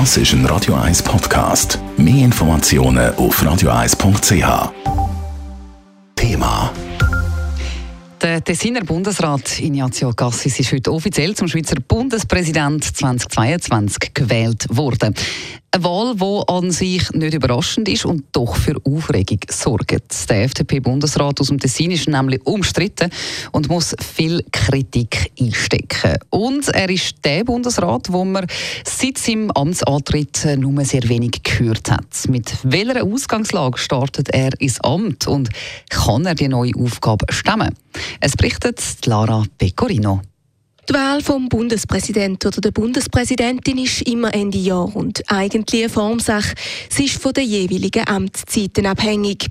Das ist ein Radio 1 Podcast. Mehr Informationen auf radio1.ch. Thema. Der Tessiner Bundesrat Ignazio Cassis ist heute offiziell zum Schweizer Bundespräsident 2022 gewählt worden. Eine Wahl, die an sich nicht überraschend ist und doch für Aufregung sorgt. Der FDP-Bundesrat aus dem Tessin ist nämlich umstritten und muss viel Kritik einstecken. Und er ist der Bundesrat, wo man seit seinem Amtsantritt nur sehr wenig gehört hat. Mit welcher Ausgangslage startet er ins Amt und kann er die neue Aufgabe stemmen? Es berichtet Lara Pecorino. Die Wahl vom Bundespräsidenten oder der Bundespräsidentin ist immer Ende Jahr und eigentlich eine Formsache. Sie ist von den jeweiligen Amtszeiten abhängig.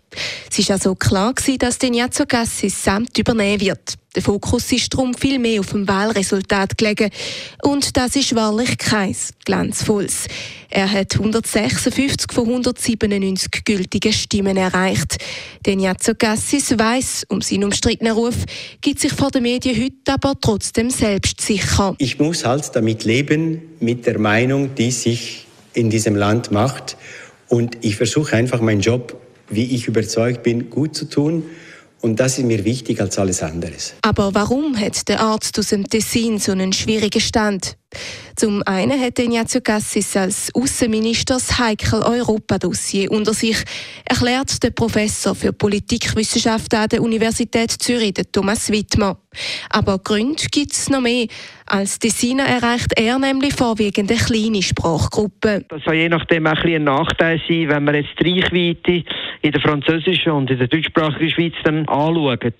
Es ist also klar dass Ignazio Cassis das Amt übernehmen wird. Der Fokus ist darum viel mehr auf dem Wahlresultat gelegen. Und das ist wahrlich kein glanzvolles. Er hat 156 von 197 gültigen Stimmen erreicht. Denn Ignazio Cassis weiss um seinen umstrittenen Ruf, gibt sich vor den Medien heute aber trotzdem selbst sicher. Ich muss halt damit leben, mit der Meinung, die sich in diesem Land macht. Und ich versuche einfach meinen Job, wie ich überzeugt bin, gut zu tun. Und das ist mir wichtig als alles andere. Aber warum hat der Arzt aus dem Tessin so einen schwierigen Stand? Zum einen hat Ignazio Cassis als Außenminister das heikel Europa-Dossier unter sich, erklärt der Professor für Politikwissenschaft an der Universität Zürich, Thomas Wittmer. Aber Gründe gibt es noch mehr. Als Designer erreicht er nämlich vorwiegend eine kleine Sprachgruppe. Das soll je nachdem auch ein, ein Nachteil sein, wenn man jetzt die Reichweite in der französischen und in der deutschsprachigen Schweiz dann anschaut.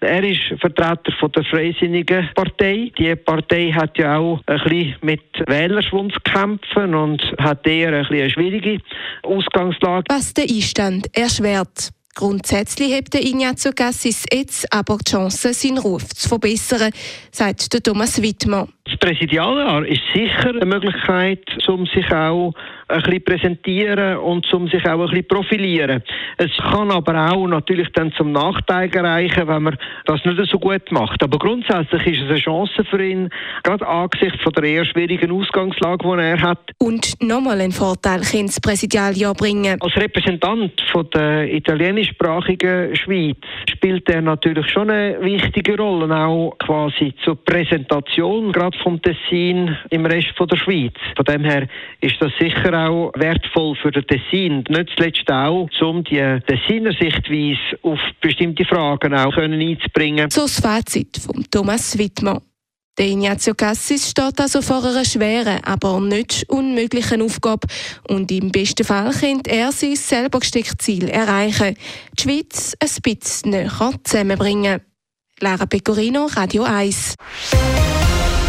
Er ist Vertreter von der Freisinnigen Partei. Die Partei hat ja auch ein bisschen mit Wählerschwund zu kämpfen und hat eher ein bisschen eine schwierige Ausgangslage. Was den Einstand erschwert. Grundsätzlich hebt der Ignazio Cassis jetzt aber die Chance, seinen Ruf zu verbessern, sagt der Thomas Wittmann. Das Präsidialjahr ist sicher eine Möglichkeit, um sich auch ein bisschen präsentieren und um sich auch ein bisschen profilieren. Es kann aber auch natürlich dann zum Nachteil gereichen, wenn man das nicht so gut macht. Aber grundsätzlich ist es eine Chance für ihn, gerade angesichts von der eher schwierigen Ausgangslage, die er hat. Und nochmal einen Vorteil kann das Präsidialjahr bringen. Als Repräsentant von der italienischsprachigen Schweiz spielt er natürlich schon eine wichtige Rolle, auch quasi zur Präsentation, gerade vom Tessin im Rest von der Schweiz. Von dem her ist das sicher auch wertvoll für den Tessin. Nicht zuletzt auch, um die Tessiner Sichtweise auf bestimmte Fragen auch können einzubringen. So das Fazit von Thomas Wittmann. Der Ignazio Cassis steht also vor einer schweren, aber nicht unmöglichen Aufgabe und im besten Fall könnte er sein selber gestecktes Ziel erreichen, die Schweiz ein bisschen näher zusammenbringen. Lara Pecorino, Radio 1.